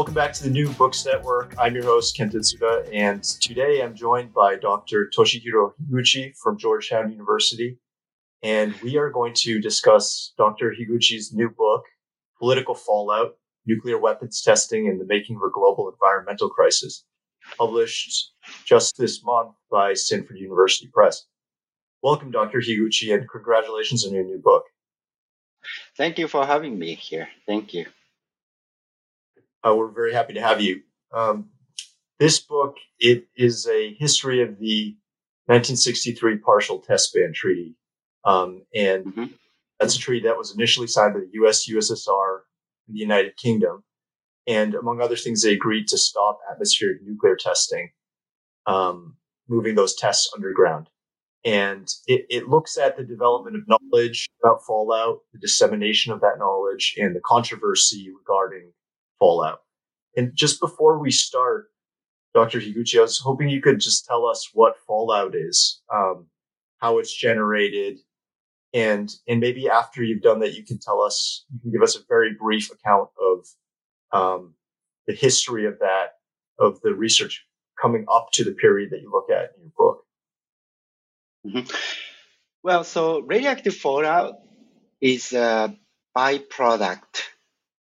Welcome back to the New Books Network. I'm your host, Kent Itsuda, and today I'm joined by Dr. Toshihiro Higuchi from Georgetown University. And we are going to discuss Dr. Higuchi's new book, Political Fallout Nuclear Weapons Testing and the Making of a Global Environmental Crisis, published just this month by Stanford University Press. Welcome, Dr. Higuchi, and congratulations on your new book. Thank you for having me here. Thank you. Uh, we're very happy to have you. Um, this book it is a history of the 1963 Partial Test Ban Treaty, um, and mm-hmm. that's a treaty that was initially signed by the U.S., USSR, and the United Kingdom. And among other things, they agreed to stop atmospheric nuclear testing, um, moving those tests underground. And it, it looks at the development of knowledge about fallout, the dissemination of that knowledge, and the controversy regarding fallout. And just before we start, Dr. Higuchi, I was hoping you could just tell us what fallout is, um, how it's generated, and and maybe after you've done that, you can tell us, you can give us a very brief account of um, the history of that, of the research coming up to the period that you look at in your book. Mm-hmm. Well, so radioactive fallout is a byproduct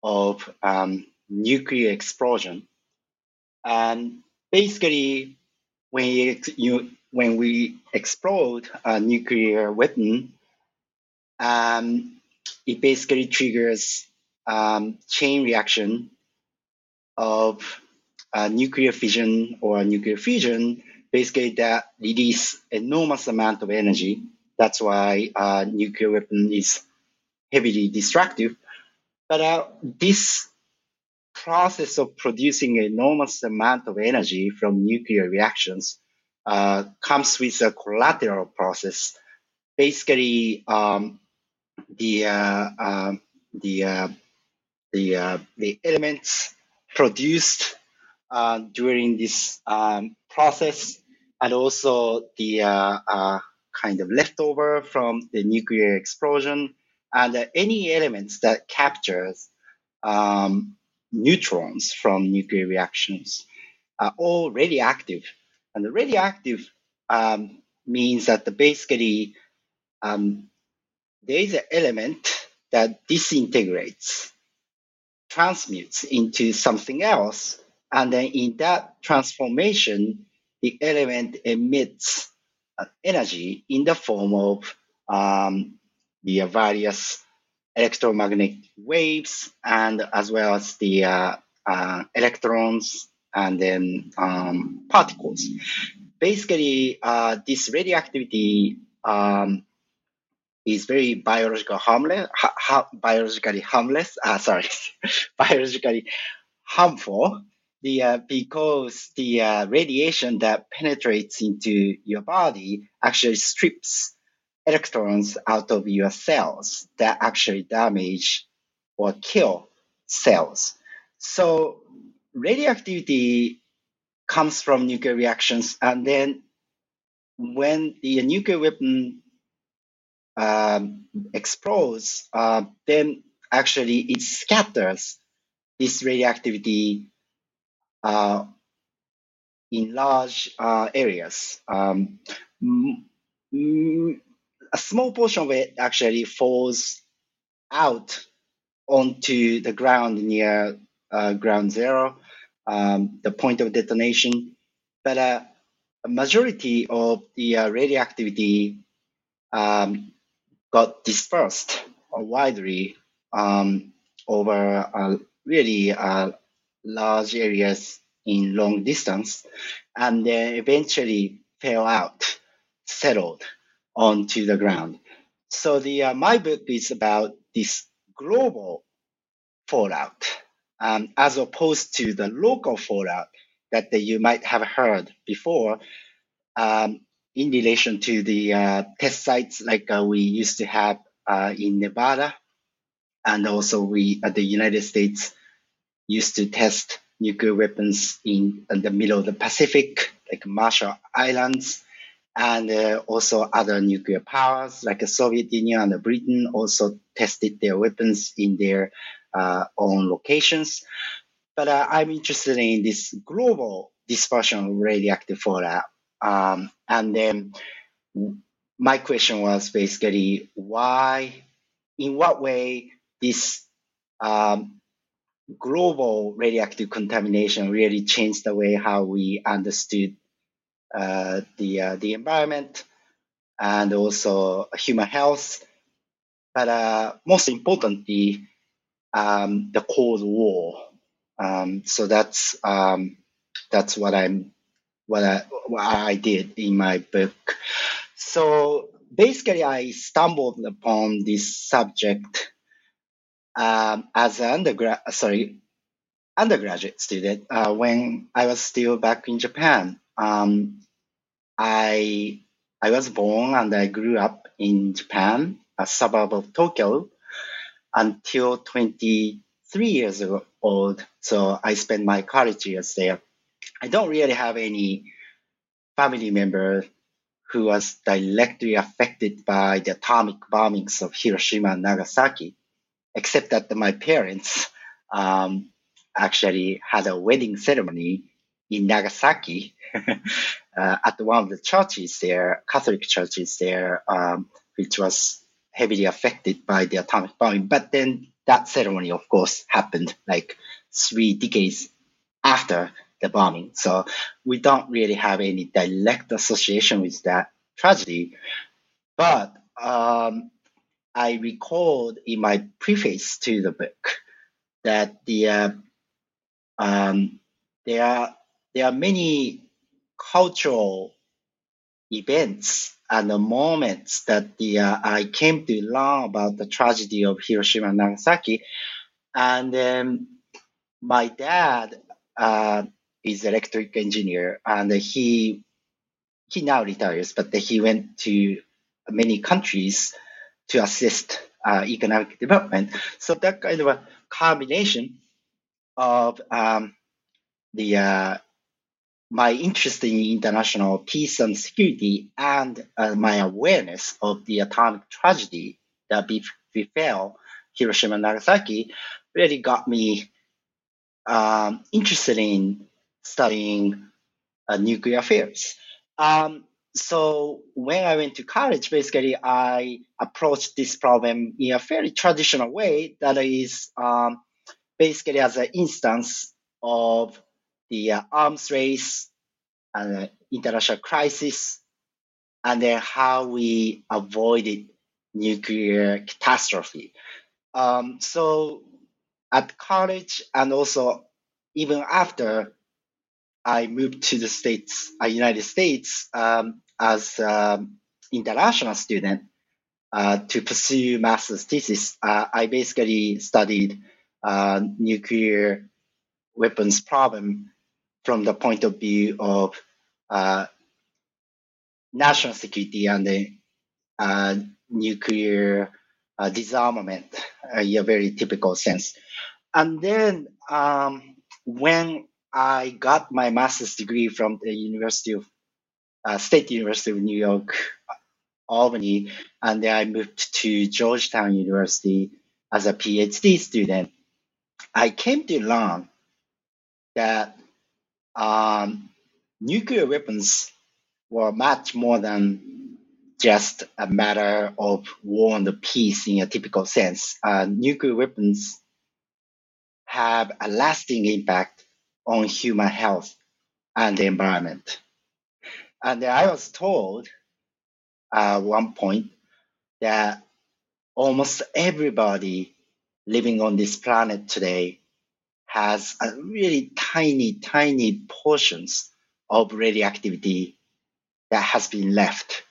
of um, nuclear explosion. And basically, when you when we explode a nuclear weapon, um, it basically triggers um, chain reaction of nuclear fission or nuclear fusion. Basically, that release enormous amount of energy. That's why a nuclear weapon is heavily destructive. But uh, this process of producing enormous amount of energy from nuclear reactions uh, comes with a collateral process. Basically, um, the uh, uh, the uh, the uh, the elements produced uh, during this um, process, and also the kind of leftover from the nuclear explosion, and any elements that captures um, neutrons from nuclear reactions are all radioactive. And the radioactive um, means that the basically um, there is an element that disintegrates, transmutes into something else, and then in that transformation, the element emits uh, energy in the form of um, the various electromagnetic waves and as well as the uh, uh, electrons and then um, particles. Basically, uh, this radioactivity um, is very biological harmless, ha- ha- biologically harmless. Uh, sorry, biologically harmful. The uh, because the uh, radiation that penetrates into your body actually strips electrons out of your cells that actually damage or kill cells. So radioactivity comes from nuclear reactions, and then when the nuclear weapon um, explodes, uh, then actually it scatters this radioactivity uh, in large uh, areas. Um, a small portion of it actually falls out onto the ground near uh, ground zero, um, the point of detonation. But uh, a majority of the uh, radioactivity um, got dispersed widely um, over uh, really uh, large areas in long distance, and then eventually fell out, settled onto the ground. So the uh, my book is about this global fallout, um, as opposed to the local fallout that you might have heard before. Um, in relation to the uh, test sites like uh, we used to have uh, in Nevada, and also we at the United States used to test nuclear weapons in, in the middle of the Pacific, like Marshall Islands, and uh, also other nuclear powers like the Soviet Union and Britain also tested their weapons in their uh, own locations. But uh, I'm interested in this global dispersion of radioactive fallout um, and then my question was basically why, in what way this um, global radioactive contamination really changed the way how we understood the uh, the environment and also human health, but uh, most importantly, um, the Cold War. Um, so that's um, that's what I'm what I, what I did in my book. So basically, I stumbled upon this subject um, as an undergrad, sorry, undergraduate student uh, when I was still back in Japan. Um, I I was born and I grew up in Japan, a suburb of Tokyo, until 23 years old. So I spent my college years there. I don't really have any family member who was directly affected by the atomic bombings of Hiroshima and Nagasaki, except that my parents um, actually had a wedding ceremony in Nagasaki uh, at one of the churches there, Catholic churches there, um, which was heavily affected by the atomic bombing. But then that ceremony, of course, happened like three decades after the bombing. So we don't really have any direct association with that tragedy. But um, I recalled in my preface to the book that the uh, um, there are there are many cultural events and the moments that the uh, I came to learn about the tragedy of Hiroshima and Nagasaki, and um, my dad uh, is electric engineer, and he he now retires, but he went to many countries to assist uh, economic development. So that kind of a combination of um, the uh, my interest in international peace and security and uh, my awareness of the atomic tragedy that befell Hiroshima and Nagasaki really got me um, interested in studying uh, nuclear affairs. Um, so when I went to college, basically I approached this problem in a fairly traditional way that is um, basically as an instance of the uh, arms race and uh, international crisis, and then how we avoided nuclear catastrophe. Um, so at college and also even after I moved to the States, uh, United States, um, as an international student uh, to pursue master's thesis. Uh, I basically studied uh, nuclear weapons problem from the point of view of uh, national security and the uh, nuclear disarmament in a very typical sense. and then um, when I got my master's degree from the University of uh, State University of New York, Albany, and then I moved to Georgetown University as a PhD student. I came to learn that um, nuclear weapons were much more than just a matter of war and peace in a typical sense. Uh, nuclear weapons have a lasting impact on human health and the environment. And I was told at one point that almost everybody living on this planet today has a really tiny, tiny portions of radioactivity that has been left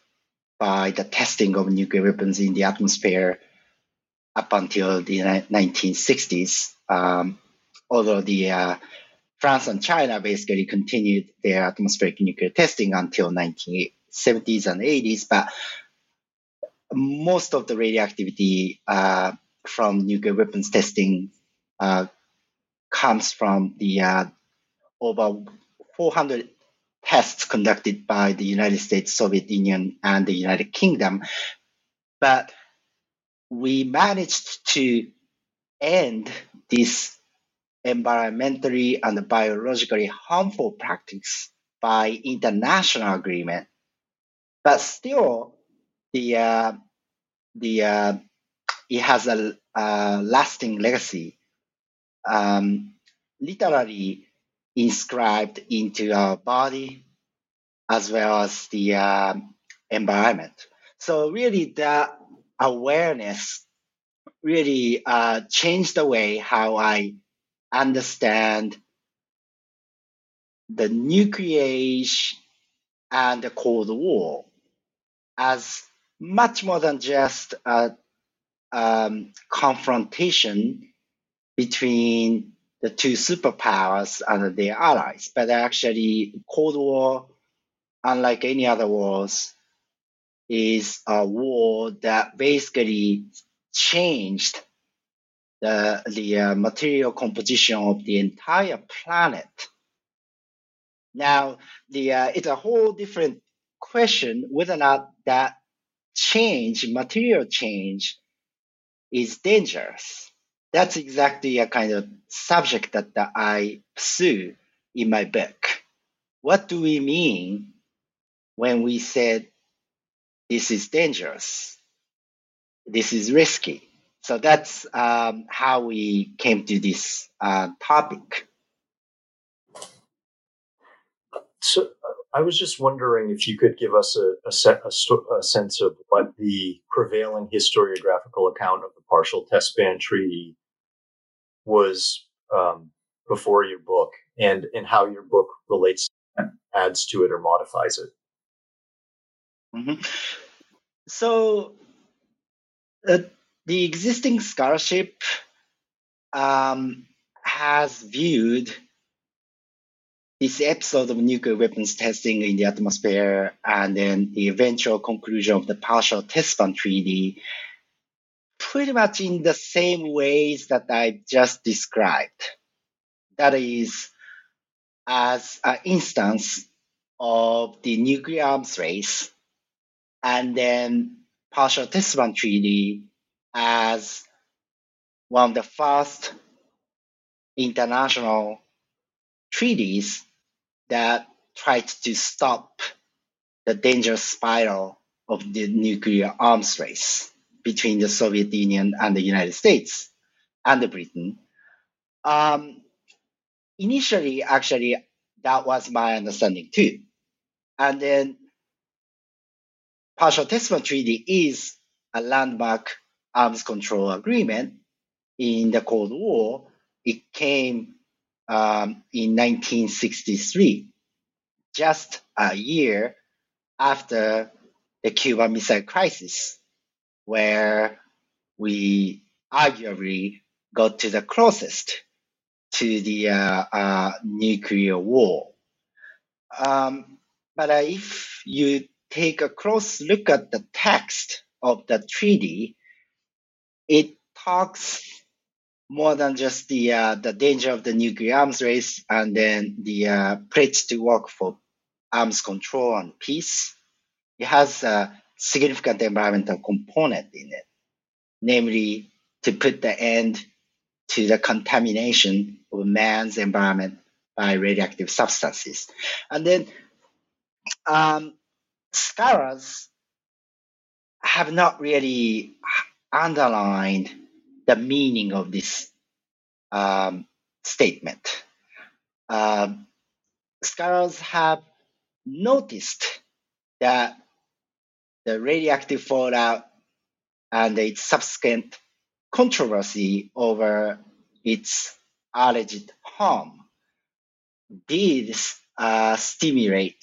by the testing of nuclear weapons in the atmosphere up until the 1960s. Um, although the uh, France and China basically continued their atmospheric nuclear testing until 1970s and 80s, but most of the radioactivity uh, from nuclear weapons testing uh, comes from the uh, over 400 tests conducted by the United States, Soviet Union, and the United Kingdom. But we managed to end this environmentally and biologically harmful practice by international agreement. But still, the uh, the uh, it has a, a lasting legacy, um, literally inscribed into our body as well as the uh, environment. So really, the awareness really uh, changed the way how I understand the nuclear and the Cold War as much more than just a um, confrontation between the two superpowers and their allies, but actually Cold War, unlike any other wars, is a war that basically changed the, the uh, material composition of the entire planet. Now, the, uh, it's a whole different question whether or not that change, material change, is dangerous. That's exactly a kind of subject that, I pursue in my book. What do we mean when we said this is dangerous? This is risky. So that's um, how we came to this uh, topic. So I was just wondering if you could give us a, a, set, a, a, sense of what the prevailing historiographical account of the partial test ban treaty was um, before your book, and and how your book relates, adds to it, or modifies it. Mm-hmm. So. Uh, the existing scholarship um, has viewed this episode of nuclear weapons testing in the atmosphere and then the eventual conclusion of the partial test ban treaty pretty much in the same ways that I just described. That is, as an instance of the nuclear arms race and then partial test ban treaty as one of the first international treaties that tried to stop the dangerous spiral of the nuclear arms race between the Soviet Union and the United States and Britain. Um, initially, actually, that was my understanding too. And then partial test ban treaty is a landmark arms control agreement in the Cold War, it came um, in 1963, just a year after the Cuban Missile Crisis, where we arguably got to the closest to the uh, uh, nuclear war. Um, but uh, if you take a close look at the text of the treaty, it talks more than just the uh, the danger of the nuclear arms race and then the uh, pledge to work for arms control and peace. It has a significant environmental component in it, namely to put the end to the contamination of man's environment by radioactive substances. And then um, scholars have not really underlined the meaning of this um, statement. Uh, scholars have noticed that the radioactive fallout and its subsequent controversy over its alleged harm did uh, stimulate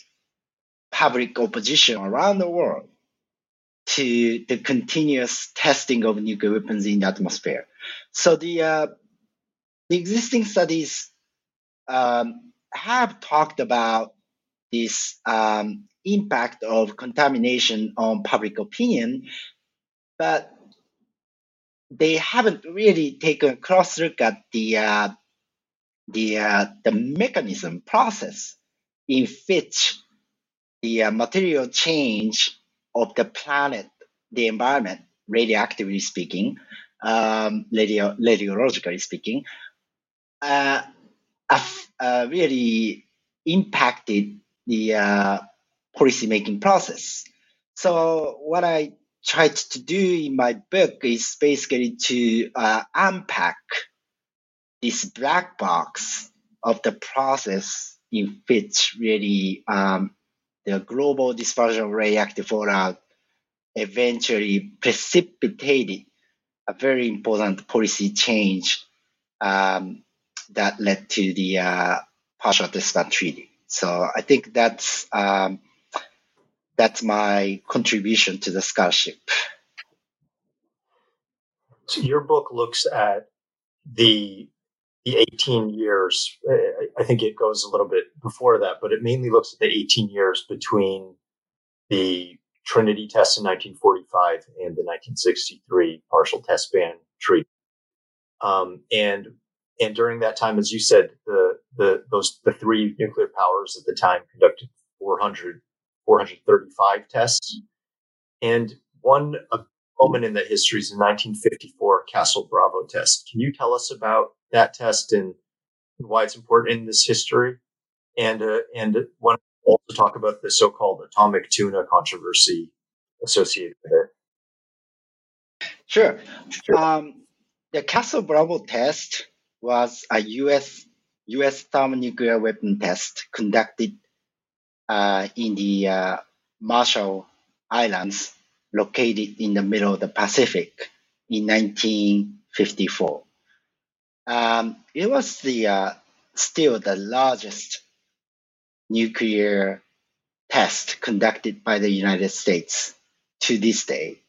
public opposition around the world to the continuous testing of nuclear weapons in the atmosphere. So the uh, the existing studies um, have talked about this um, impact of contamination on public opinion, but they haven't really taken a close look at the uh, the uh, the mechanism process in which the uh, material change of the planet, the environment, radioactively speaking, um, radio, radiologically speaking, uh, uh, really impacted the uh, policy making process. So what I tried to do in my book is basically to uh, unpack this black box of the process in which really um, the global dispersion of radioactive fallout eventually precipitated a very important policy change um, that led to the uh, partial ban treaty. So I think that's um, that's my contribution to the scholarship. So your book looks at the the 18 years. I think it goes a little bit before that, but it mainly looks at the 18 years between the Trinity test in 1945 and the 1963 partial test ban treaty. Um, and and during that time, as you said, the the those the three nuclear powers at the time conducted 400 435 tests, and one moment in that history is the 1954 Castle Bravo test. Can you tell us about that test and why it's important in this history? And uh, and want to also talk about the so-called atomic tuna controversy associated with it. Sure. sure. Um, the Castle Bravo test was a U.S. U.S. thermonuclear weapon test conducted in the uh, Marshall Islands, located in the middle of the Pacific in 1954. Um, it was the uh, still the largest nuclear test conducted by the United States to this day.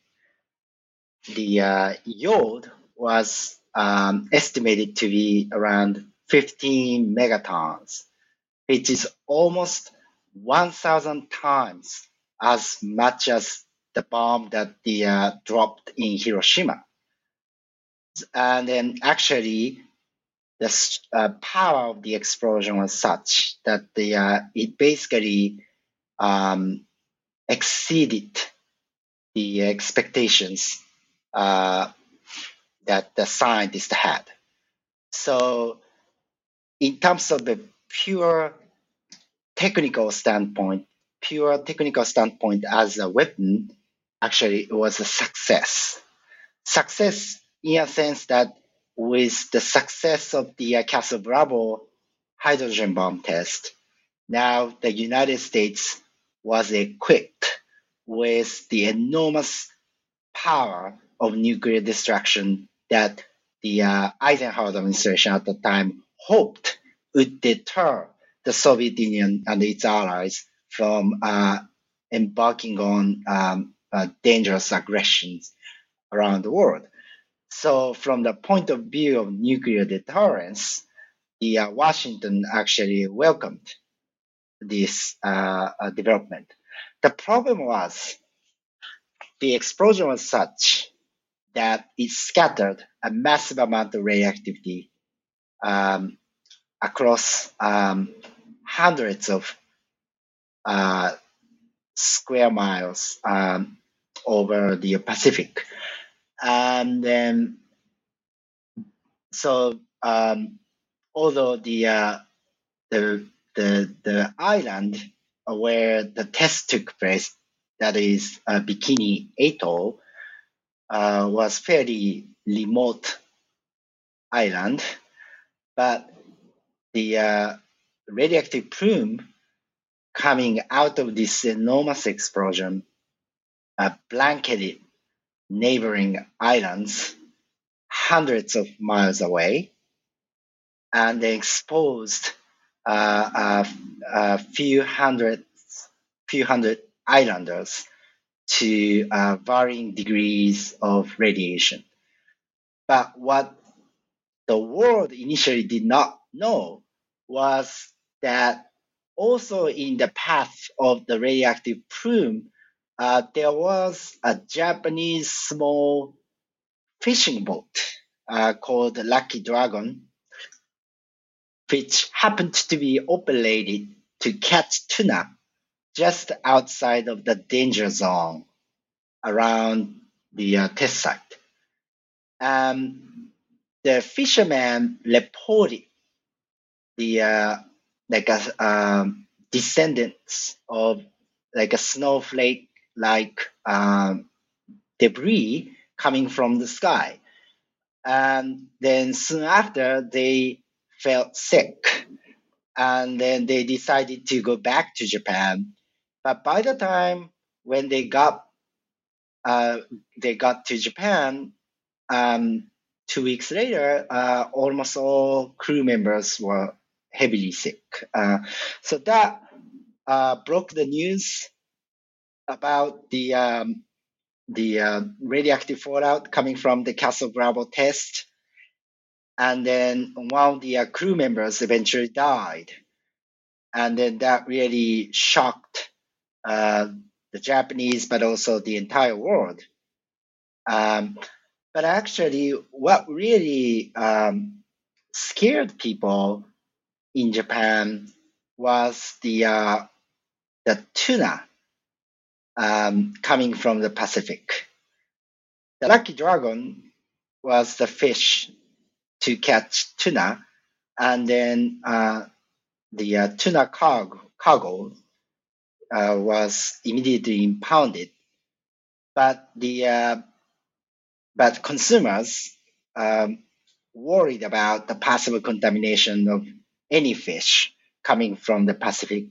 The uh, yield was um, estimated to be around 15 megatons, which is almost 1,000 times as much as the bomb that the uh, dropped in Hiroshima. And then actually, the uh, power of the explosion was such that the uh, it basically um, exceeded the expectations uh, that the scientists had. So, in terms of the pure technical standpoint, pure technical standpoint as a weapon, actually it was a success. Success in a sense that with the success of the uh, Castle Bravo hydrogen bomb test, now the United States was equipped with the enormous power of nuclear destruction that the uh, Eisenhower administration at the time hoped would deter the Soviet Union and its allies from uh, embarking on um, uh, dangerous aggressions around the world. So, from the point of view of nuclear deterrence, the uh, Washington actually welcomed this uh, uh, development. The problem was the explosion was such that it scattered a massive amount of radioactivity um, across um, hundreds of uh, square miles um, over the Pacific. And then, so um, although the, uh, the, the, the island where the test took place, that is uh, Bikini Atoll, uh, was fairly remote island, but the uh, radioactive plume coming out of this enormous explosion uh, blanketed neighboring islands hundreds of miles away and exposed uh, a, a, few hundred few hundred islanders to uh, varying degrees of radiation. But what the world initially did not know was that also in the path of the radioactive plume, uh, there was a Japanese small fishing boat uh, called Lucky Dragon, which happened to be operated to catch tuna just outside of the danger zone around the uh, test site. Um, the fisherman reported the uh, like a um, descendants of like a snowflake like um, debris coming from the sky. And then soon after, they felt sick. And then they decided to go back to Japan. But by the time when they got uh, they got to Japan, um, two weeks later, uh, almost all crew members were heavily sick. Uh, so that uh, broke the news about the um, the uh, radioactive fallout coming from the Castle Bravo test, and then one of the uh, crew members eventually died, and then that really shocked uh, the Japanese, but also the entire world. Um, but actually, what really um, scared people in Japan was the uh, the tuna um, coming from the Pacific. The lucky dragon was the fish to catch tuna, and then uh, the uh, tuna cargo, cargo uh, was immediately impounded. But the uh, but consumers um, worried about the possible contamination of any fish coming from the Pacific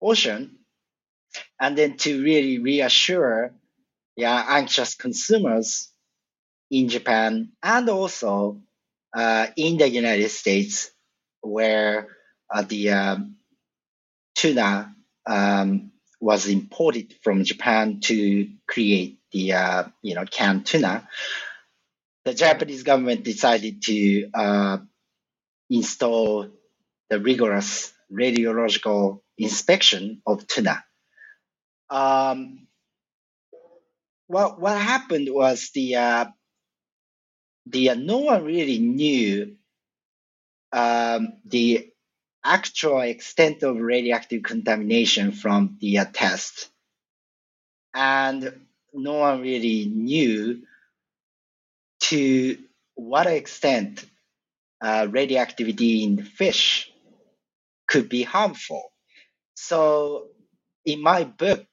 Ocean. And then to really reassure yeah, anxious consumers in Japan and also uh, in the United States, where uh, the um, tuna um, was imported from Japan to create the uh, you know canned tuna. The Japanese government decided to uh, install the rigorous radiological inspection of tuna. Um, well, what happened was the uh, the uh, no one really knew um, the actual extent of radioactive contamination from the uh, test, and no one really knew to what extent uh, radioactivity in fish could be harmful. So in my book,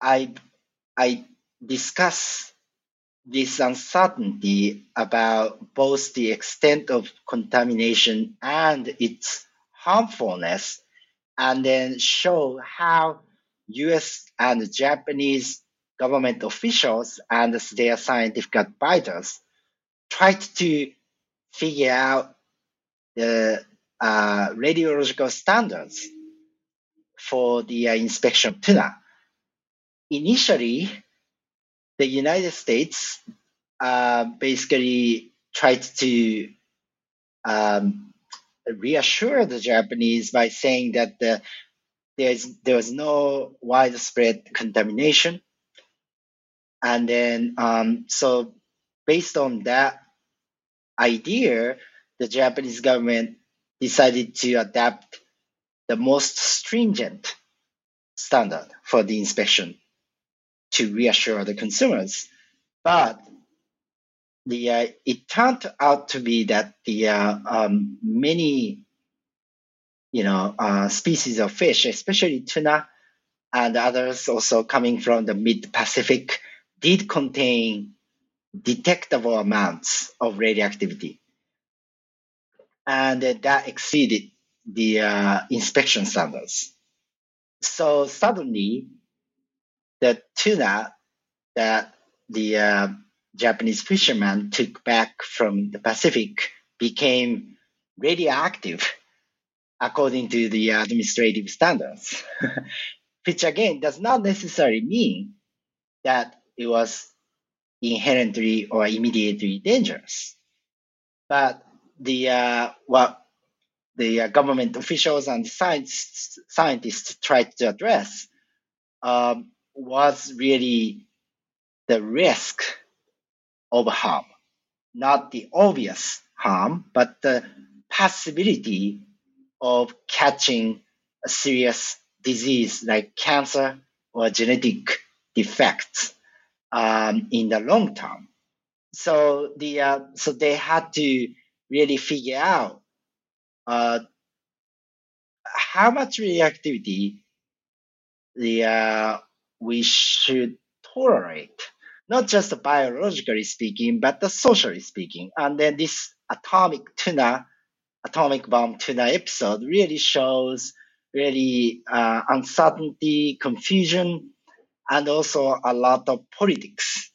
I I discuss this uncertainty about both the extent of contamination and its harmfulness, and then show how US and Japanese government officials and their scientific advisors tried to figure out the uh, radiological standards for the uh, inspection of tuna. Initially, the United States uh, basically tried to um, reassure the Japanese by saying that the, there's there was no widespread contamination, And then, um, so based on that idea, the Japanese government decided to adapt the most stringent standard for the inspection to reassure the consumers. But the uh, it turned out to be that the uh, um, many you know uh, species of fish, especially tuna and others also coming from the mid Pacific, did contain detectable amounts of radioactivity, and that exceeded the uh, inspection standards. So suddenly, the tuna that the uh, Japanese fishermen took back from the Pacific became radioactive according to the administrative standards, which again does not necessarily mean that it was inherently or immediately dangerous. But the uh, what the uh, government officials and science, scientists tried to address um, was really the risk of harm, not the obvious harm, but the possibility of catching a serious disease like cancer or genetic defects um, in the long term. So the uh, so they had to really figure out uh, how much reactivity the uh, we should tolerate, not just biologically speaking, but the socially speaking. And then this atomic tuna, atomic bomb tuna episode really shows really uh, uncertainty, confusion, and also a lot of politics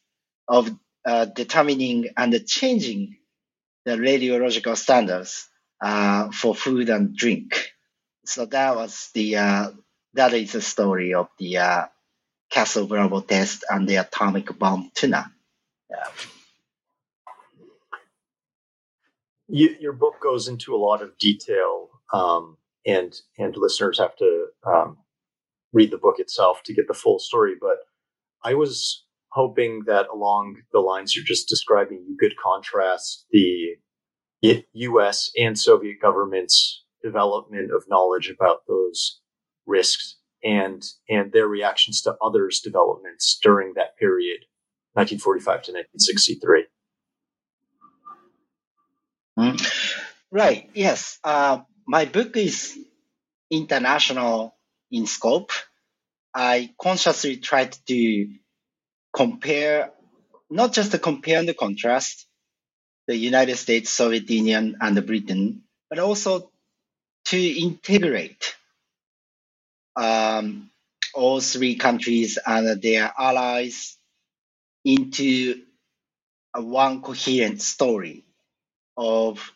of uh, determining and changing the radiological standards uh, for food and drink. So that was the uh, that is the story of the uh, Castle Bravo test and the atomic bomb tuna. Yeah. You, your book goes into a lot of detail, um, and and listeners have to um, read the book itself to get the full story. But I was hoping that along the lines you're just describing, you could contrast the U.S. and Soviet governments' development of knowledge about those risks and and their reactions to others' developments during that period, 1945 to 1963. Mm. Right. Yes. Uh, my book is international in scope. I consciously tried to compare, not just to compare and contrast the United States, Soviet Union, and the Britain, but also to integrate um, all three countries and their allies into one coherent story of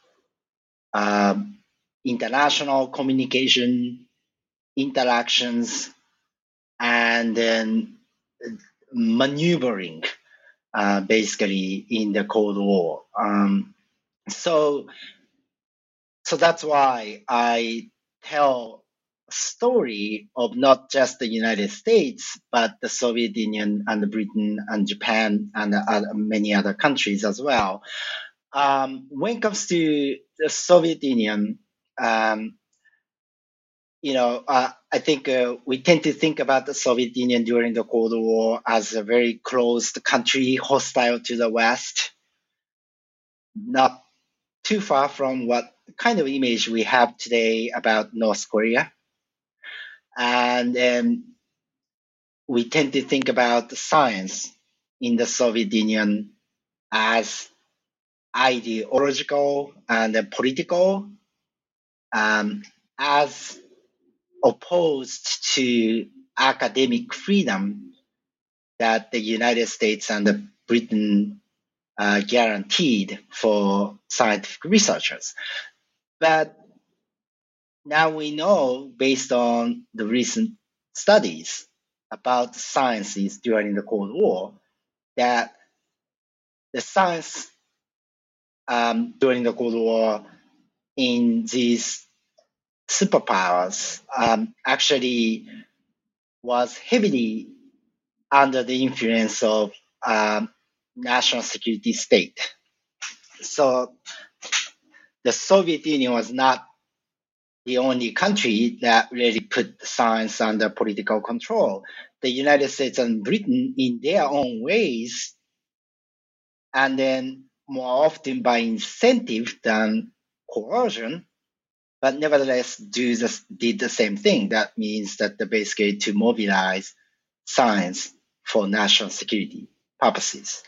um, international communication, interactions, and then maneuvering uh, basically in the Cold War. Um, so, so that's why I tell story of not just the United States, but the Soviet Union and Britain and Japan and other, many other countries as well. Um, when it comes to the Soviet Union, um, you know, uh, I think uh, we tend to think about the Soviet Union during the Cold War as a very closed country, hostile to the West, not too far from what kind of image we have today about North Korea. And um, we tend to think about science in the Soviet Union as ideological and political, um, as opposed to academic freedom that the United States and Britain uh, guaranteed for scientific researchers. But now we know, based on the recent studies about sciences during the Cold War, that the science um, during the Cold War in these superpowers um, actually was heavily under the influence of um, national security state. So the Soviet Union was not the only country that really put science under political control. The United States and Britain, in their own ways, and then more often by incentive than coercion, but nevertheless do the, did the same thing. That means that the basically to mobilize science for national security purposes.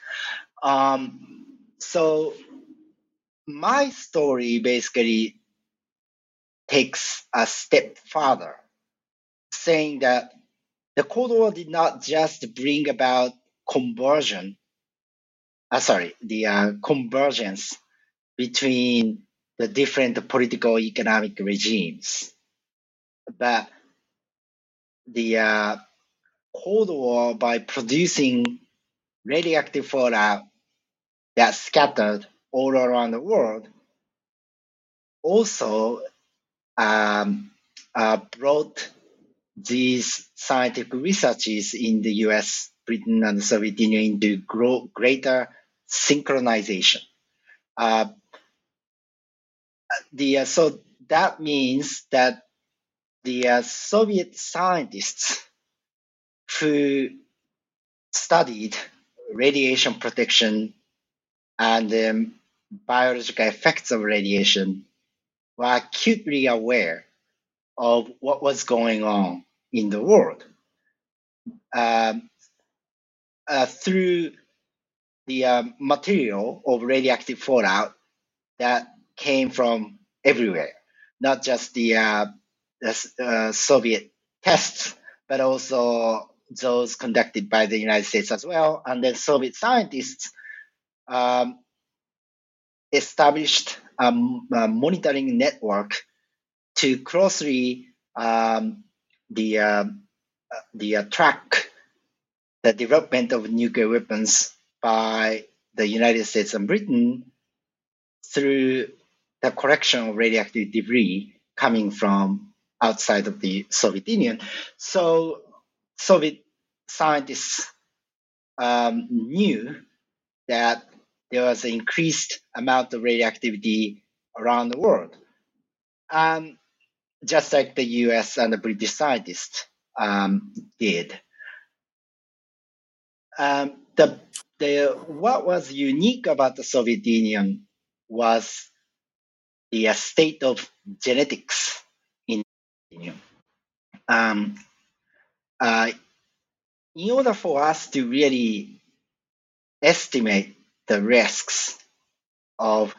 Um, so my story basically takes a step further, saying that the Cold War did not just bring about conversion, uh, sorry, the uh, convergence between the different political economic regimes, but the uh, Cold War by producing radioactive fallout that scattered all around the world also um, uh, brought these scientific researches in the US, Britain, and the Soviet Union into grow, greater synchronization. Uh, the, uh, so that means that the uh, Soviet scientists who studied radiation protection and um, biological effects of radiation were acutely aware of what was going on in the world. Um, uh, through the uh, material of radioactive fallout that came from everywhere, not just the, uh, the uh, Soviet tests, but also those conducted by the United States as well. And then Soviet scientists um, established a, a, monitoring network to closely um, the uh, the uh, track the development of nuclear weapons by the United States and Britain through the collection of radioactive debris coming from outside of the Soviet Union. So Soviet scientists um, knew that there was an increased amount of radioactivity around the world. Um, just like the US and the British scientists um, did. Um, the, the, what was unique about the Soviet Union was the state of genetics in Union. Um, uh, in order for us to really estimate the risks of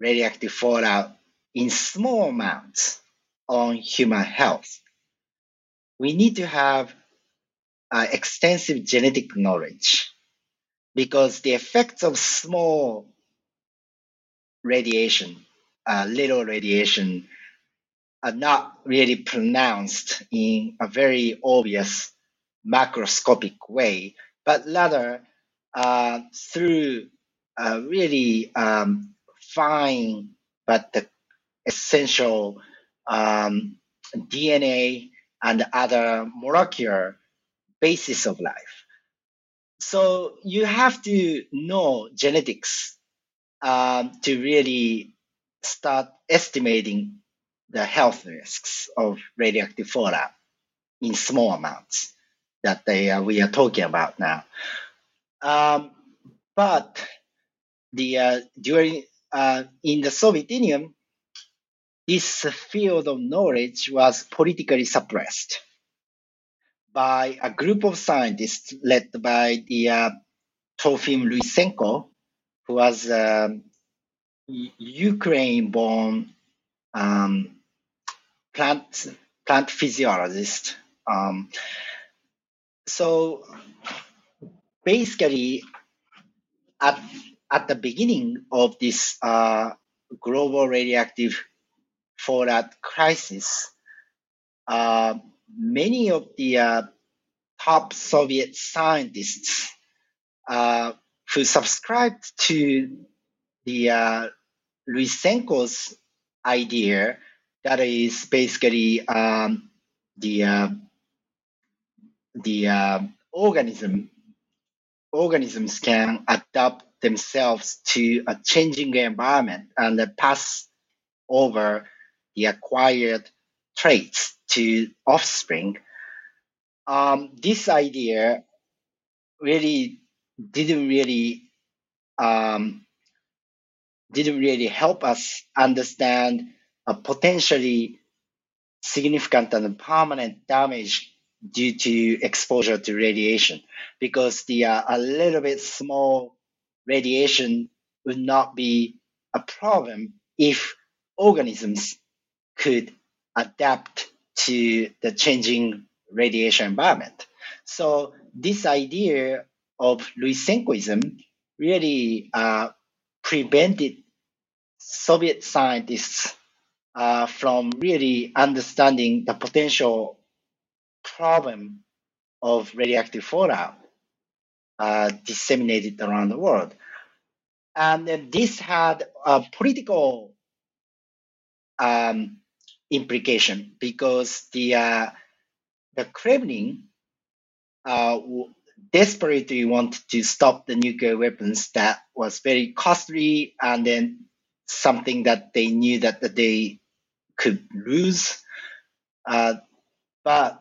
radioactive fallout in small amounts on human health. We need to have uh, extensive genetic knowledge because the effects of small radiation, uh, little radiation, are not really pronounced in a very obvious macroscopic way, but rather uh, through uh, really um, fine but essential um, DNA and other molecular basis of life. So you have to know genetics um, to really start estimating the health risks of radioactive fallout in small amounts that they, uh, we are talking about now. Um, but the uh, during uh, in the Soviet Union, this field of knowledge was politically suppressed by a group of scientists led by the uh, Trofim Lysenko, who was um, Ukraine-born um, plant plant physiologist. Um, so basically, at at the beginning of this uh, global radioactive fallout crisis, uh, many of the uh, top Soviet scientists uh, who subscribed to the uh, Lysenko's idea that is basically um, the uh, the uh, organism organisms can adapt themselves to a changing environment and pass over the acquired traits to offspring. Um, this idea really didn't really um, didn't really help us understand a potentially significant and permanent damage due to exposure to radiation because the uh, a little bit small radiation would not be a problem if organisms could adapt to the changing radiation environment. So this idea of Lysenkoism really uh, prevented Soviet scientists uh, from really understanding the potential problem of radioactive fallout uh, disseminated around the world. And this had a political um, implication because the uh, the Kremlin uh, desperately wanted to stop the nuclear weapons that was very costly and then something that they knew that, that they could lose. Uh, but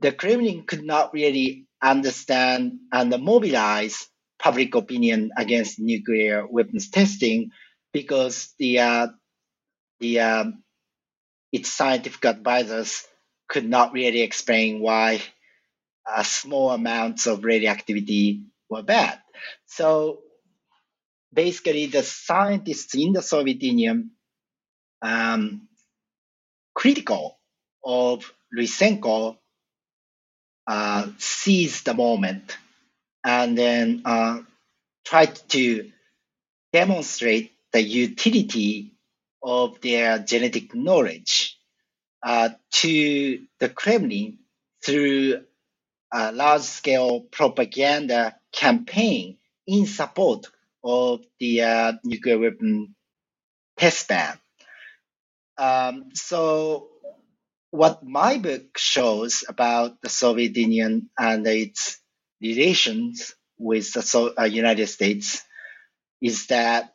the Kremlin could not really understand and mobilize public opinion against nuclear weapons testing because the uh, the um, its scientific advisors could not really explain why uh, small amounts of radioactivity were bad. So basically, the scientists in the Soviet Union um, critical of Lysenko uh, seized the moment and then uh, tried to demonstrate the utility of their genetic knowledge uh, to the Kremlin through a large scale propaganda campaign in support of the uh, nuclear weapon test ban. Um, so, what my book shows about the Soviet Union and its relations with the so- uh, United States is that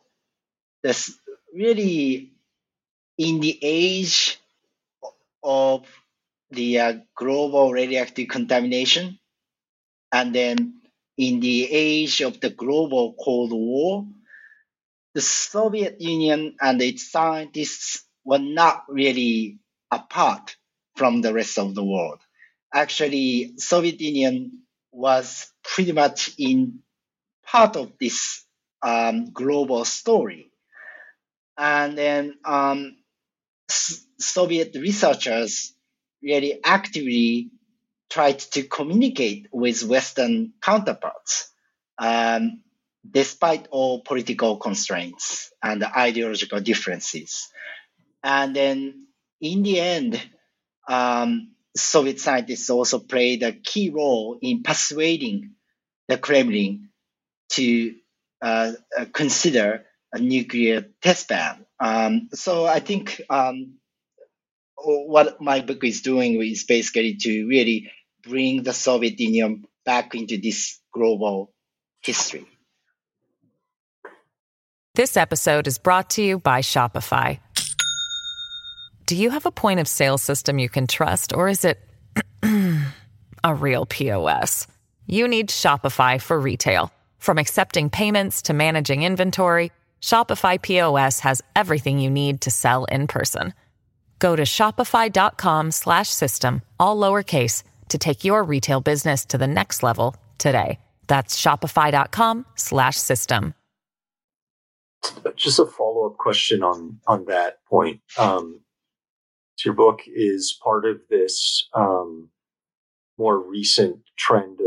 this really in the age of the uh, global radioactive contamination, and then in the age of the global Cold War, the Soviet Union and its scientists were not really apart from the rest of the world. Actually, Soviet Union was pretty much in part of this um, global story. And then um, Soviet researchers really actively tried to communicate with Western counterparts, um, despite all political constraints and ideological differences. And then in the end, um, Soviet scientists also played a key role in persuading the Kremlin to uh, uh consider a nuclear test ban. Um, so I think um, what my book is doing is basically to really bring the Soviet Union back into this global history. This episode is brought to you by Shopify. Do you have a point of sale system you can trust, or is it a real POS? You need Shopify for retail. From accepting payments to managing inventory, Shopify POS has everything you need to sell in person. Go to shopify.com slash system, all lowercase, to take your retail business to the next level today. That's shopify.com slash system. Just a follow-up question on, on that point. Um, so your book is part of this um, more recent trend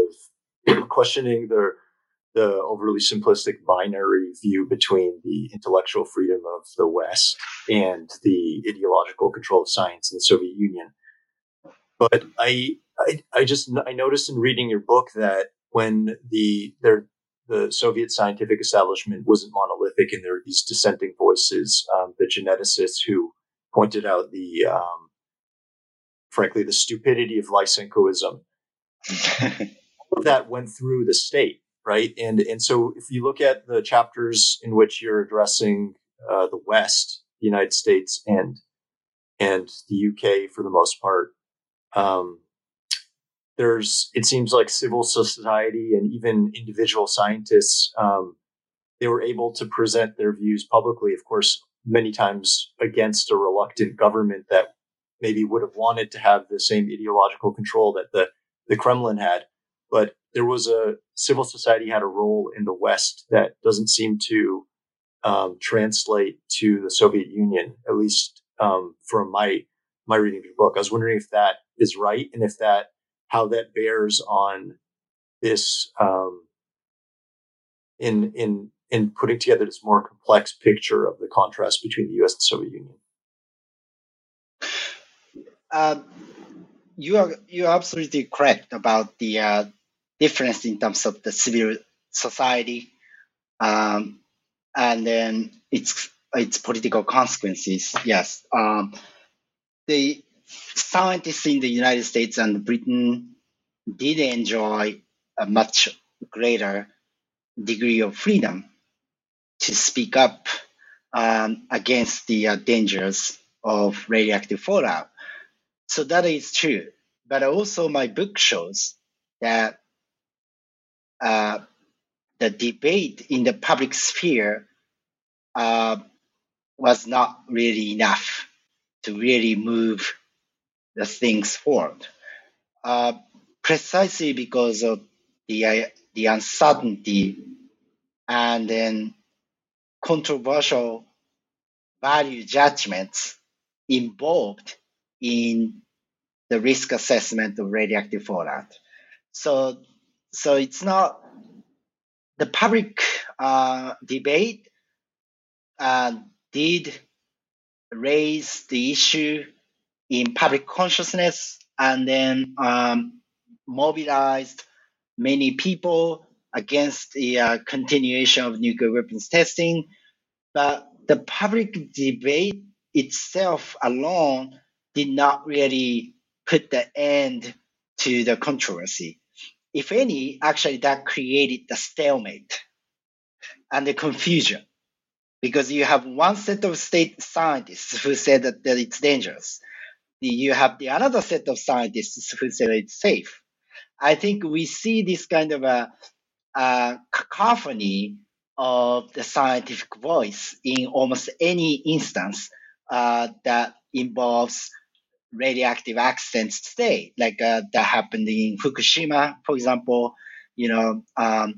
of questioning the the overly simplistic binary view between the intellectual freedom of the West and the ideological control of science in the Soviet Union. But I, I, I just I noticed in reading your book that when the there the Soviet scientific establishment wasn't monolithic, and there were these dissenting voices, um, the geneticists who pointed out the, um, frankly, the stupidity of Lysenkoism. that went through the state right? And and so if you look at the chapters in which you're addressing uh, the West, the United States, and and the UK for the most part, um, there's it seems like civil society and even individual scientists um, they were able to present their views publicly. Of course, many times against a reluctant government that maybe would have wanted to have the same ideological control that the the Kremlin had. But there was a civil society had a role in the West that doesn't seem to um, translate to the Soviet Union, at least um, from my my reading of your book. I was wondering if that is right, and if that how that bears on this um, in in in putting together this more complex picture of the contrast between the U.S. and Soviet Union. Uh, you are you are absolutely correct about the uh, difference in terms of the civil society, um, and then its its political consequences. Yes, um, the scientists in the United States and Britain did enjoy a much greater degree of freedom to speak up um, against the uh, dangers of radioactive fallout. So that is true. But also, my book shows that uh, the debate in the public sphere uh, was not really enough to really move the things forward. Uh, precisely because of the uh, the uncertainty and then controversial value judgments involved in the risk assessment of radioactive fallout. So, so it's not the public uh, debate uh, did raise the issue in public consciousness and then um, mobilized many people against the uh, continuation of nuclear weapons testing. But the public debate itself alone did not really put the end to the controversy. If any, actually that created the stalemate and the confusion because you have one set of state scientists who said that, that it's dangerous. You have the another set of scientists who said it's safe. I think we see this kind of a, a cacophony of the scientific voice in almost any instance uh, that involves radioactive accidents today, like uh, that happened in Fukushima, for example. You know, um,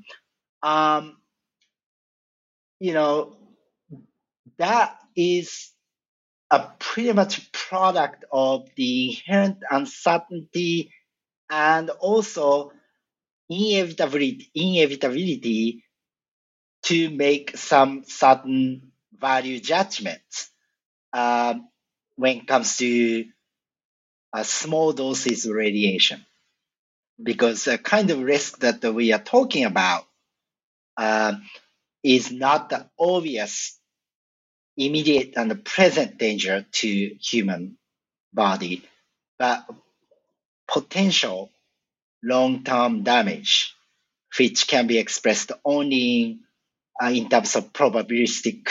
um, you know, that is a pretty much product of the inherent uncertainty and also inevitability, inevitability to make some certain value judgments um, when it comes to a small doses of radiation. Because the kind of risk that we are talking about uh, is not obvious immediate and present danger to human body, but potential long-term damage, which can be expressed only uh, in terms of probabilistic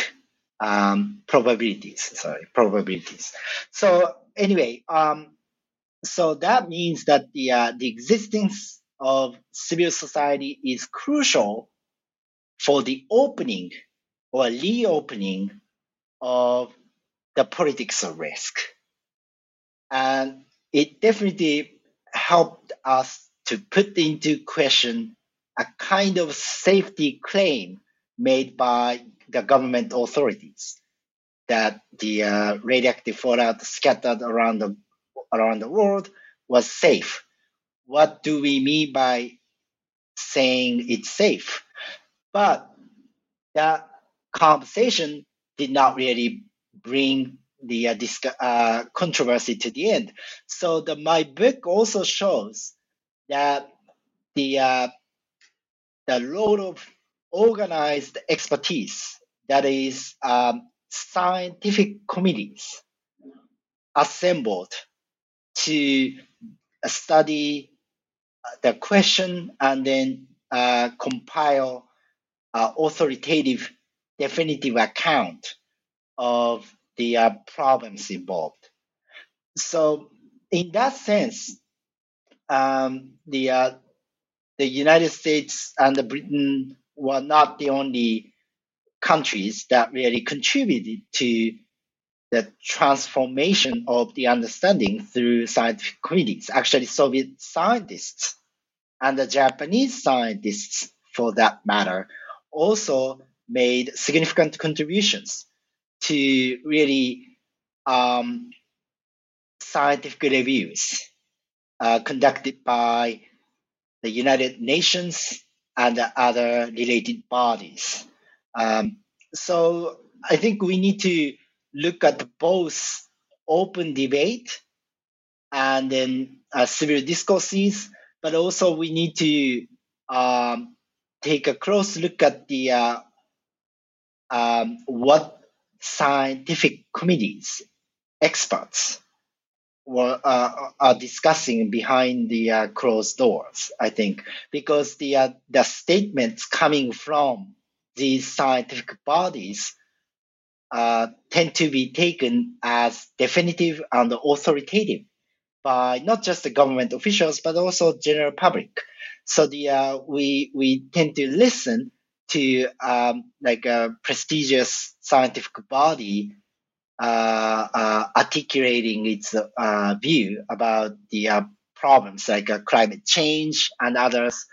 um, probabilities. Sorry, probabilities. So anyway, um, so that means that the uh, the existence of civil society is crucial for the opening or reopening of the politics of risk. And it definitely helped us to put into question a kind of safety claim made by the government authorities that the uh, radioactive fallout scattered around the around the world was safe. What do we mean by saying it's safe? But that conversation did not really bring the uh, uh, controversy to the end. So the, my book also shows that the uh, the role of organized expertise, that is, um, scientific committees assembled to study the question and then uh, compile uh, authoritative, definitive account of the uh, problems involved. So, in that sense, um, the uh, the United States and the Britain were not the only countries that really contributed to the transformation of the understanding through scientific communities. Actually, Soviet scientists and the Japanese scientists, for that matter, also made significant contributions to really um, scientific reviews uh, conducted by the United Nations and other related bodies. Um, so I think we need to look at both open debate and then uh, civil discourses, but also we need to um, take a close look at the uh, um, what scientific committees, experts, were uh, are discussing behind the uh, closed doors. I think because the uh, the statements coming from these scientific bodies uh, tend to be taken as definitive and authoritative by not just the government officials but also general public. So the uh, we we tend to listen to um, like a prestigious scientific body uh, uh, articulating its uh, view about the uh, problems like uh, climate change and others,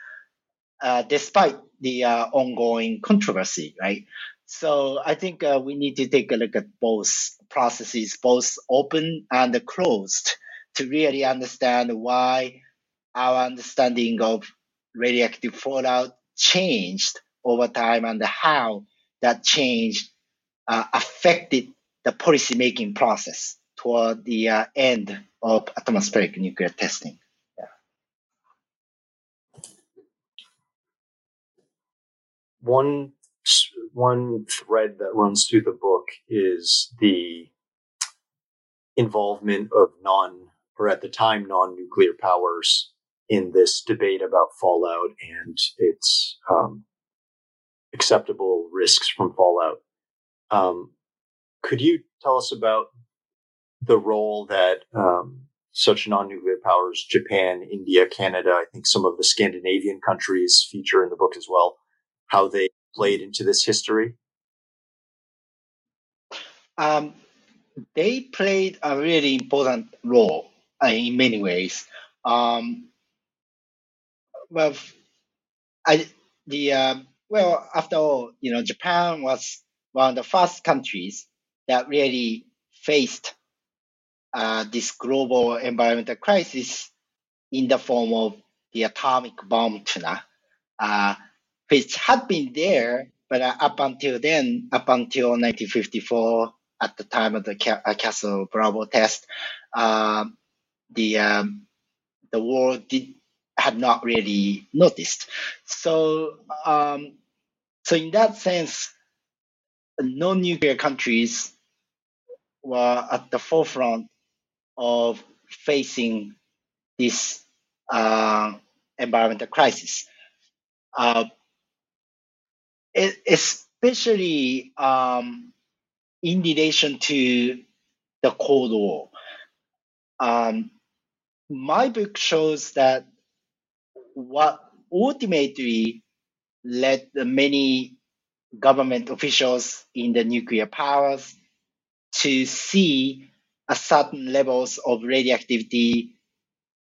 uh, despite the ongoing controversy, right? So I think we need to take a look at both processes, both open and closed, to really understand why our understanding of radioactive fallout changed over time and how that change uh, affected the policy making process toward the uh, end of atmospheric nuclear testing. Yeah. One one thread that runs through the book is the involvement of non or at the time non-nuclear powers in this debate about fallout and its um, acceptable risks from fallout. Um, could you tell us about the role that um, such non-nuclear powers, Japan, India, Canada, I think some of the Scandinavian countries feature in the book as well, how they played into this history? Um, they played a really important role uh, in many ways. Um, well, I the uh, well, after all, you know, Japan was one of the first countries that really faced uh, this global environmental crisis in the form of the atomic bomb tuna, uh, which had been there, but uh, up until then, up until 1954, at the time of the uh, Castle Bravo test, um, the um, the world did had not really noticed. So, um, so in that sense, non-nuclear countries were at the forefront of facing this uh, environmental crisis. Uh, especially um, in relation to the Cold War. Um, my book shows that what ultimately led the many government officials in the nuclear powers to see a certain levels of radioactivity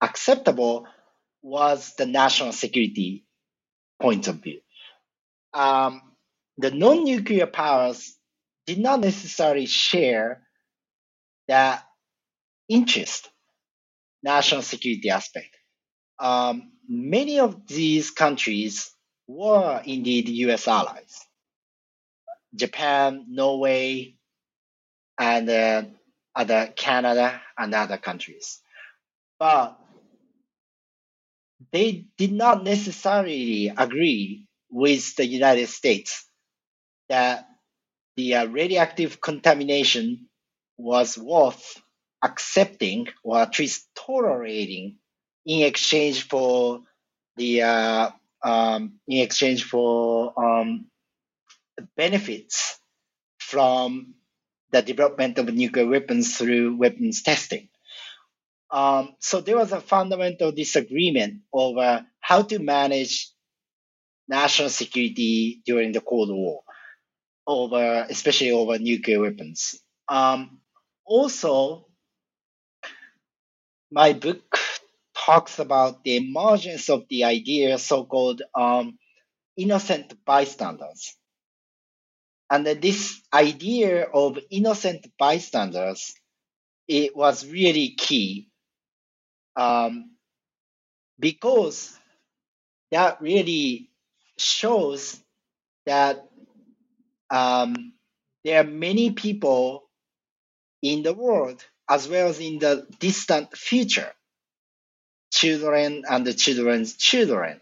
acceptable was the national security point of view. Um, the non-nuclear powers did not necessarily share that interest, national security aspect. Um, many of these countries were indeed U.S. allies. Japan, Norway, and uh, other Canada and other countries. But they did not necessarily agree with the United States that the uh, radioactive contamination was worth accepting or at least tolerating in exchange for the uh, um, in exchange for um, benefits from the development of nuclear weapons through weapons testing. Um, so there was a fundamental disagreement over how to manage national security during the Cold War, over especially over nuclear weapons. Um, also, my book talks about the emergence of the idea, so-called um, innocent bystanders. And this idea of innocent bystanders, it was really key um, because that really shows that um, there are many people in the world as well as in the distant future, children and the children's children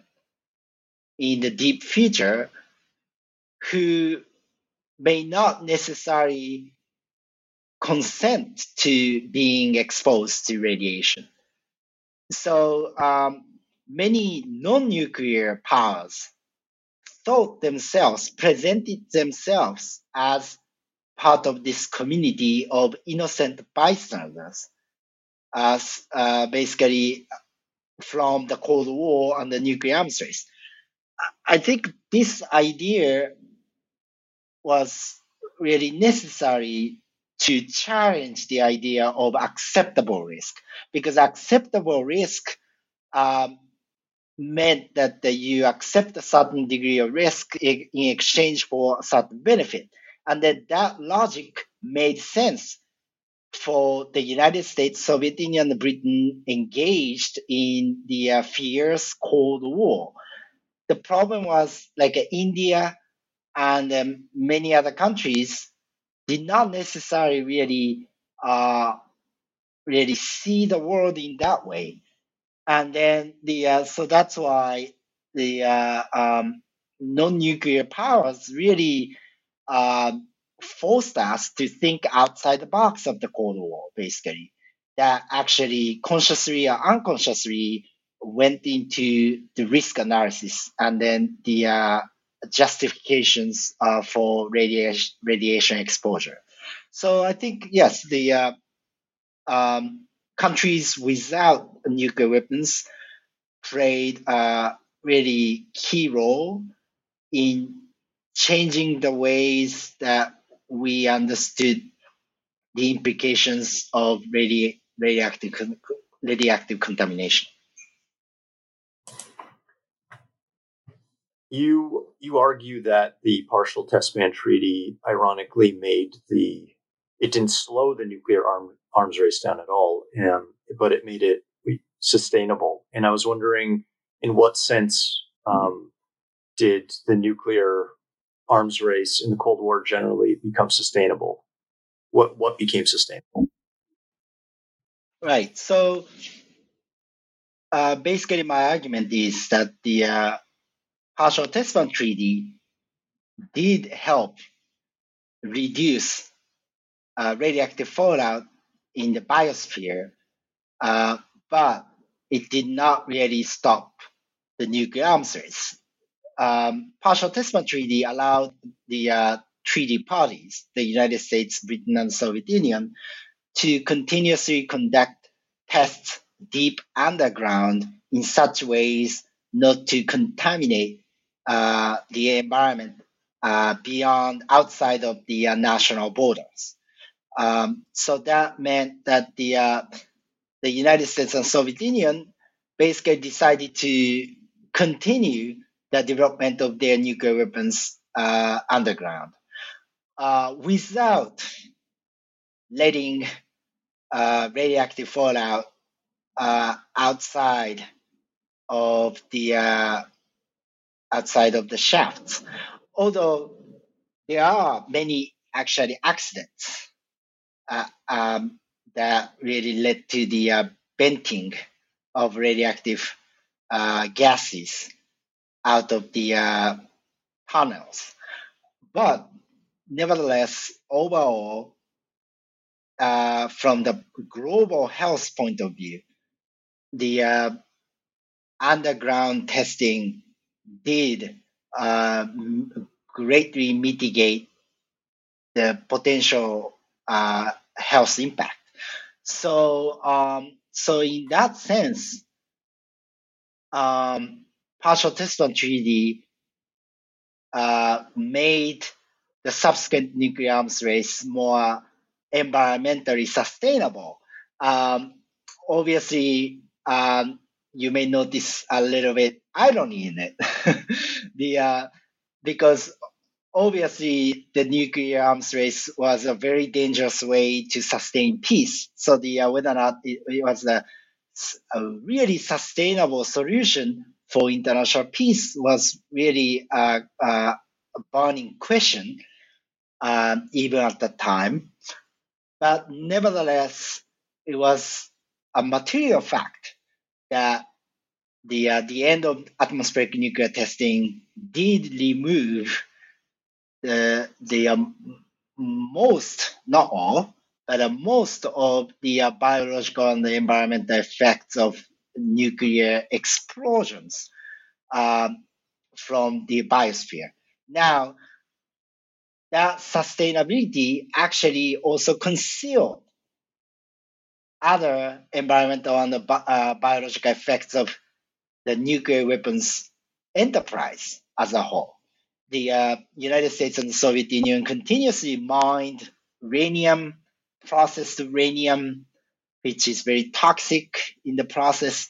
in the deep future who may not necessarily consent to being exposed to radiation. So um, many non-nuclear powers thought themselves, presented themselves as part of this community of innocent bystanders, as uh, basically from the Cold War and the nuclear arms race. I think this idea was really necessary to challenge the idea of acceptable risk because acceptable risk um, meant that you accept a certain degree of risk in exchange for a certain benefit. And that that logic made sense for the United States, Soviet Union, and Britain engaged in the uh, fierce Cold War. The problem was like uh, India and um, many other countries did not necessarily really uh, really see the world in that way. And then the uh, so that's why the uh, um, non-nuclear powers really um, forced us to think outside the box of the Cold War, basically. That actually consciously or unconsciously went into the risk analysis and then the uh, justifications uh, for radiation radiation exposure. So I think yes, the uh, um, countries without nuclear weapons played a really key role in changing the ways that we understood the implications of radi- radioactive radioactive contamination. You you argue that the partial test ban treaty ironically made the it didn't slow the nuclear arm, arms race down at all, um, but it made it sustainable. And I was wondering, in what sense um, did the nuclear arms race in the Cold War generally become sustainable? What what became sustainable? Right. So uh, basically, my argument is that the uh, partial test ban treaty did help reduce uh, radioactive fallout in the biosphere, uh, but it did not really stop the nuclear arms race. Um, partial test ban treaty allowed the uh, treaty parties, the United States, Britain, and Soviet Union, to continuously conduct tests deep underground in such ways not to contaminate uh, the environment uh, beyond outside of the uh, national borders. Um, so that meant that the uh, the United States and Soviet Union basically decided to continue the development of their nuclear weapons uh, underground without letting radioactive fallout outside of the outside of the shafts. Although there are many actually accidents uh, um, that really led to the uh, venting of radioactive uh, gases out of the uh, tunnels. But nevertheless, overall, uh, from the global health point of view, the uh, underground testing did uh, greatly mitigate the potential uh, health impact. So, um, so in that sense, um, partial test ban treaty uh, made the subsequent nuclear arms race more environmentally sustainable. Um, obviously, um, you may notice a little bit irony in it. the uh, because obviously the nuclear arms race was a very dangerous way to sustain peace. So the uh, whether or not it, it was a, a, really sustainable solution for international peace was really a, a burning question, um, even at the time. But nevertheless, it was a material fact that the uh, the end of atmospheric nuclear testing did remove the the um, most, not all, but uh, most of the uh, biological and the environmental effects of nuclear explosions um, from the biosphere. Now, that sustainability actually also concealed other environmental and uh, biological effects of the nuclear weapons enterprise as a whole. The uh, United States and the Soviet Union continuously mined uranium, processed uranium, which is very toxic in the process,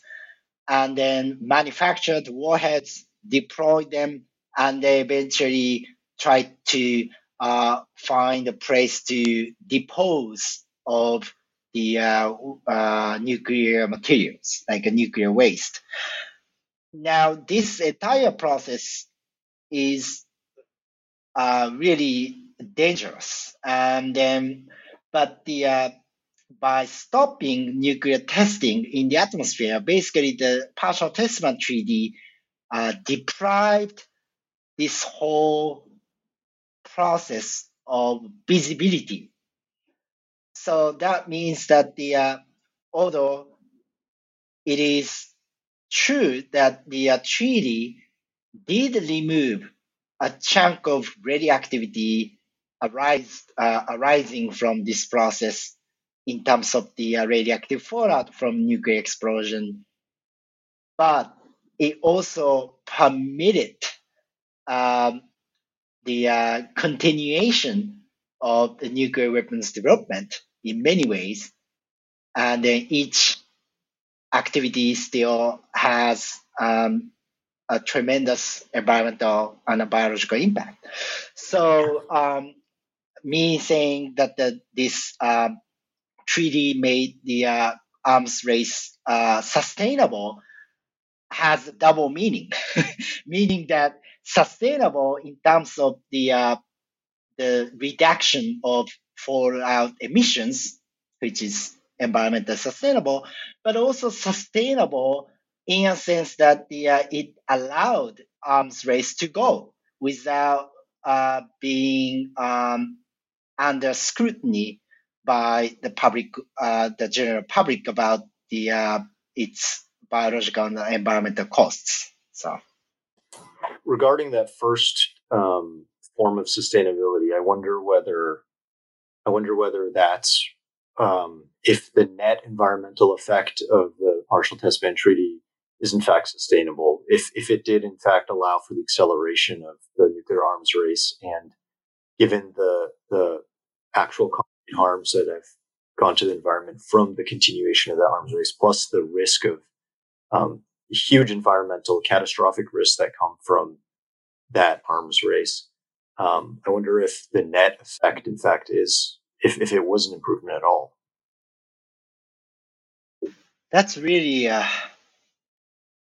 and then manufactured warheads, deploy them, and they eventually try to uh, find a place to dispose of the uh, uh, nuclear materials, like a nuclear waste. Now, this entire process is uh, really dangerous, and then, but the uh, by stopping nuclear testing in the atmosphere, basically the partial test ban treaty uh, deprived this whole process of visibility. So that means that the uh, although it is true that the uh, treaty did remove a chunk of radioactivity arise, uh, arising from this process in terms of the uh, radioactive fallout from nuclear explosion, but it also permitted um, the uh, continuation of the nuclear weapons development in many ways, and then each activity still has um, a tremendous environmental and biological impact. So, um, me saying that the, this um, treaty made the uh, arms race uh, sustainable has a double meaning, meaning that sustainable in terms of the uh, the reduction of fallout emissions, which is environmentally sustainable, but also sustainable in a sense that the, uh, it allowed arms race to go without uh, being um, under scrutiny by the public, uh, the general public about the uh, its biological and environmental costs. So, regarding that first um, form of sustainability, I wonder whether I wonder whether that's um, if the net environmental effect of the partial test ban treaty is in fact sustainable. If if it did in fact allow for the acceleration of the nuclear arms race, and given the the actual harms that have gone to the environment from the continuation of that arms race, plus the risk of um, huge environmental catastrophic risks that come from that arms race. Um, I wonder if the net effect, in fact, is if, if it was an improvement at all. That's really a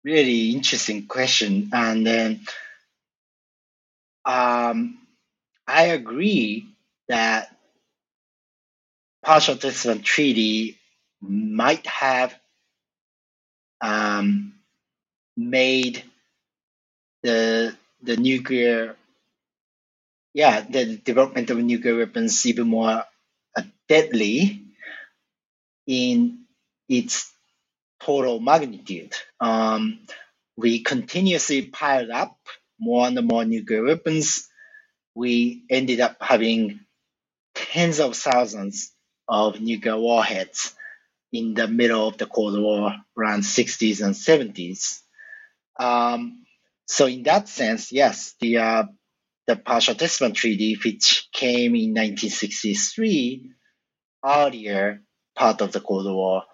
really interesting question, and then um, I agree that partial ban treaty might have um, made the the nuclear yeah the development of nuclear weapons even more uh, deadly in its total magnitude um, we continuously piled up more and more nuclear weapons. We ended up having tens of thousands of nuclear warheads in the middle of the Cold War, around 60s and 70s. Um, so in that sense, yes, the uh, the Partial Test Ban Treaty, which came in 1963, earlier part of the Cold War,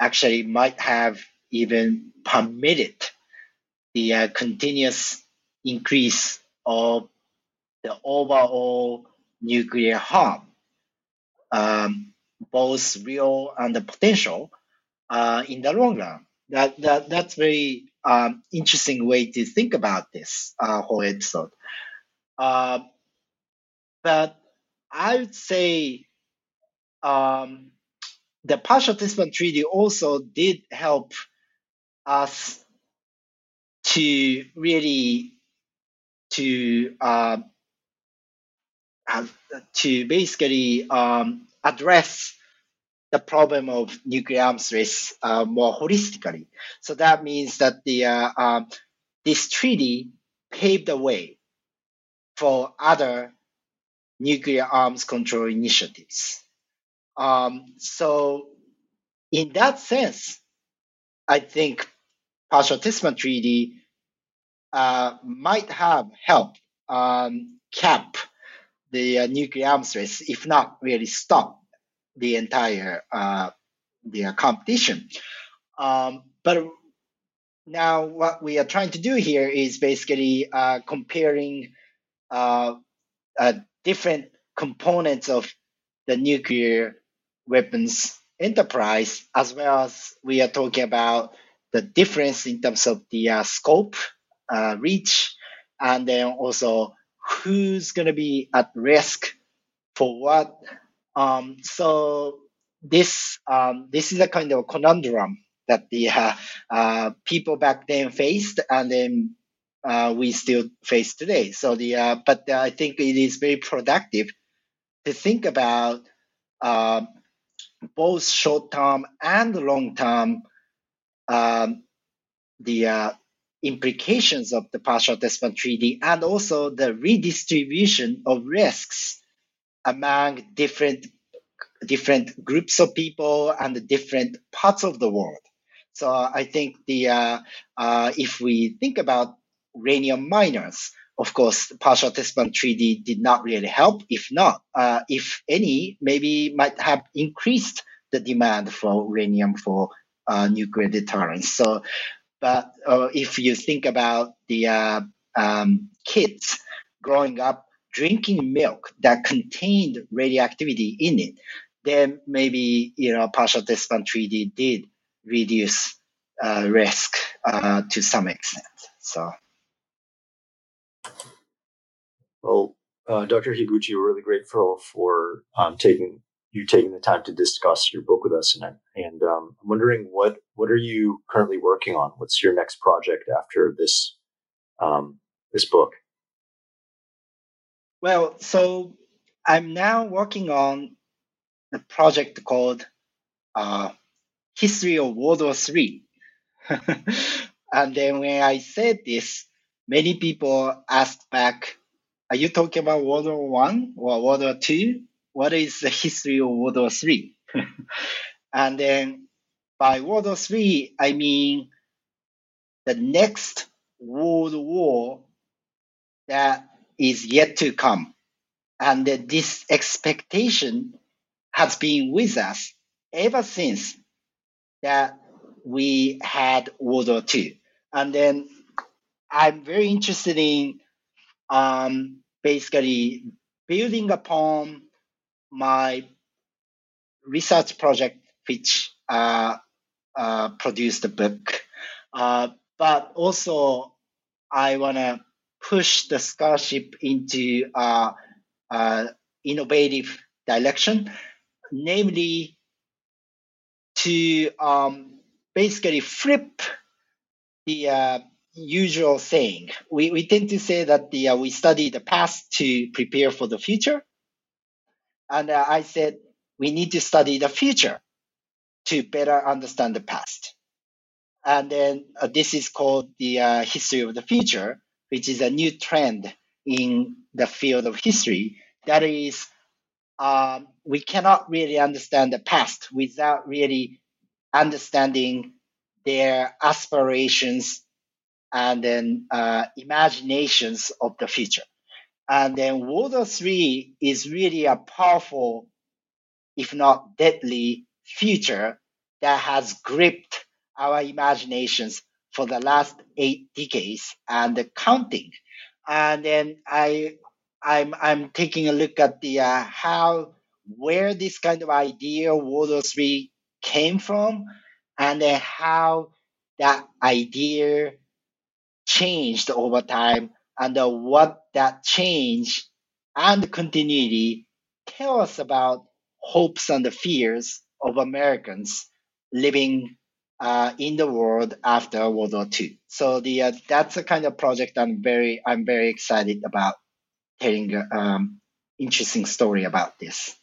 actually might have even permitted the uh, continuous increase of the overall nuclear harm, um, both real and the potential, uh, in the long run. That, that that's very um, interesting way to think about this uh, whole episode. Uh, but I would say um, the partial Ban treaty also did help us to really to uh, to basically um, address the problem of nuclear arms race uh, more holistically. So that means that the uh, uh, this treaty paved the way for other nuclear arms control initiatives. Um, so, in that sense, I think partial Test Ban treaty uh, might have helped um, cap the uh, nuclear arms race, if not really stop the entire uh, the competition. Um, but now, what we are trying to do here is basically uh, comparing uh, uh, different components of the nuclear weapons enterprise, as well as we are talking about the difference in terms of the uh, scope, uh, reach, and then also who's going to be at risk for what. Um, so this um, this is a kind of conundrum that the uh, uh, people back then faced, and then uh, we still face today. So the uh, but I think it is very productive to think about uh, both short term and long term um, the uh, implications of the partial Ban treaty and also the redistribution of risks among different different groups of people and the different parts of the world. So I think the uh, uh, if we think about uranium miners, of course, partial Test Ban treaty did not really help. If not, uh, if any, maybe might have increased the demand for uranium for uh, nuclear deterrence. So but uh, if you think about the uh, um, kids growing up drinking milk that contained radioactivity in it, then maybe you know partial Ban treaty did reduce uh, risk uh, to some extent. So. Well, uh, Dr. Higuchi, we're really grateful for um, taking you taking the time to discuss your book with us. And, and um, I'm wondering what what are you currently working on? What's your next project after this um, this book? Well, so I'm now working on a project called uh, History of World War Three. and then when I said this, many people asked back, "Are you talking about World War One or World War Two? What is the history of World War Three? and then by World War Three, I mean the next world war that is yet to come. And this expectation has been with us ever since that we had World War II. And then I'm very interested in um, basically building upon my research project, which uh, uh, produced the book, uh, but also I want to push the scholarship into innovative direction, namely to um, basically flip the uh, usual saying. We, we tend to say that the, uh, we study the past to prepare for the future. And uh, I said, we need to study the future to better understand the past. And then uh, this is called the uh, history of the future, which is a new trend in the field of history. That is, um, we cannot really understand the past without really understanding their aspirations and then uh, imaginations of the future. And then War III is really a powerful, if not deadly, future that has gripped our imaginations for the last eight decades and counting. And then I, I'm, I'm taking a look at the uh, how where this kind of idea War III came from, and then how that idea changed over time, and uh, what that change and continuity tell us about hopes and the fears of Americans living uh, in the world after World War II. So the uh, that's a kind of project I'm very I'm very excited about telling um, interesting story about this.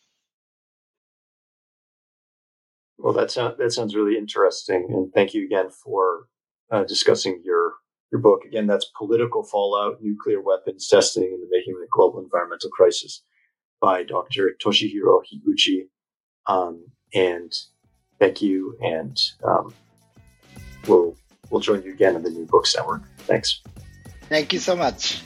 Well, that sounds that sounds really interesting, and thank you again for uh, discussing your your book. Again, that's Political Fallout: Nuclear Weapons Testing and the Making of the Global Environmental Crisis by Dr. Toshihiro Higuchi. Um, and thank you, and um, we'll we'll join you again in the New Books Network. Thanks. Thank you so much.